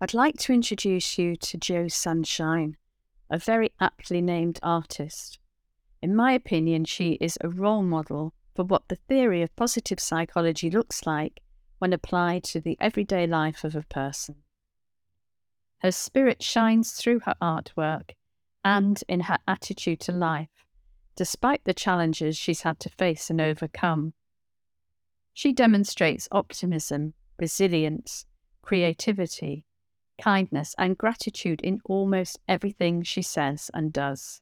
I'd like to introduce you to Jo Sunshine, a very aptly named artist. In my opinion, she is a role model for what the theory of positive psychology looks like when applied to the everyday life of a person. Her spirit shines through her artwork and in her attitude to life, despite the challenges she's had to face and overcome. She demonstrates optimism, resilience, creativity, kindness, and gratitude in almost everything she says and does.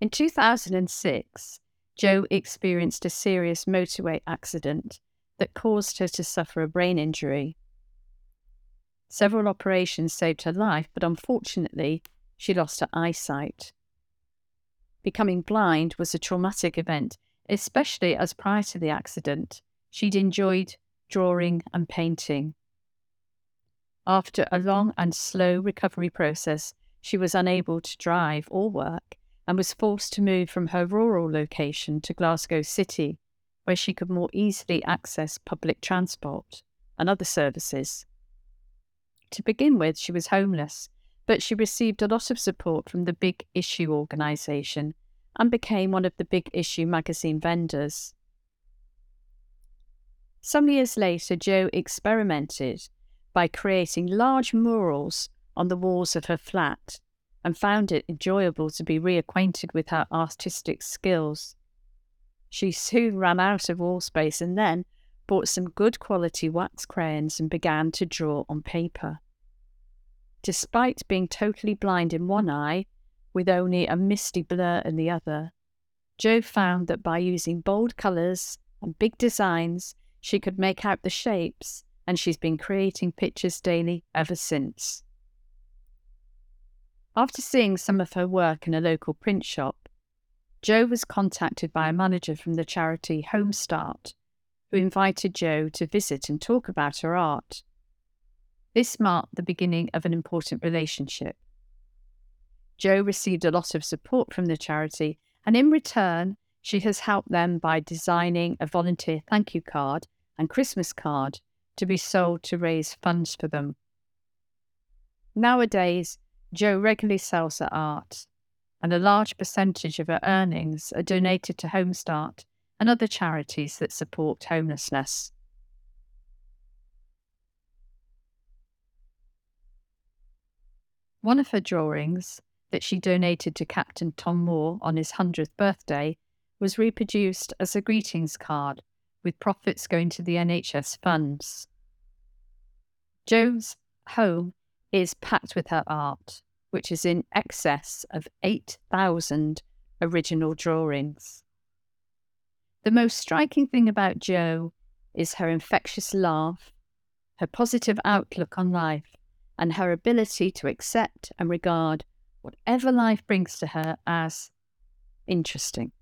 In 2006, Jo experienced a serious motorway accident that caused her to suffer a brain injury. Several operations saved her life, but unfortunately, she lost her eyesight. Becoming blind was a traumatic event, especially as prior to the accident, she'd enjoyed drawing and painting. After a mm-hmm. long and slow recovery process, she was unable to drive or work and was forced to move from her rural location to Glasgow City, where she could more easily access public transport and other services. To begin with, she was homeless, but she received a lot of support from the Big Issue organisation and became one of the Big Issue magazine vendors. Some years later, Jo experimented by creating large murals on the walls of her flat and found it enjoyable to be reacquainted with her artistic skills. She soon ran out of wall space and then bought some good quality wax crayons and began to draw on paper. Despite being totally blind in one eye, with only a misty blur in the other, Jo found that by using bold colours and big designs, she could make out the shapes and she's been creating pictures daily ever since. After seeing some of her work in a local print shop, Jo was contacted by a manager from the charity Homestart, who invited Jo to visit and talk about her art. This marked the beginning of an important relationship. Jo received a lot of support from the charity, and in return, she has helped them by designing a volunteer thank you card and Christmas card to be sold to raise funds for them. Nowadays, Jo regularly sells her art, and a large percentage of her earnings are donated to Homestart and other charities that support homelessness. One of her drawings that she donated to Captain Tom Moore on his 100th birthday was reproduced as a greetings card with profits going to the NHS funds. Jo's home is packed with her art, which is in excess of 8,000 original drawings. The most striking thing about Jo is her infectious laugh, her positive outlook on life, and her ability to accept and regard whatever life brings to her as interesting.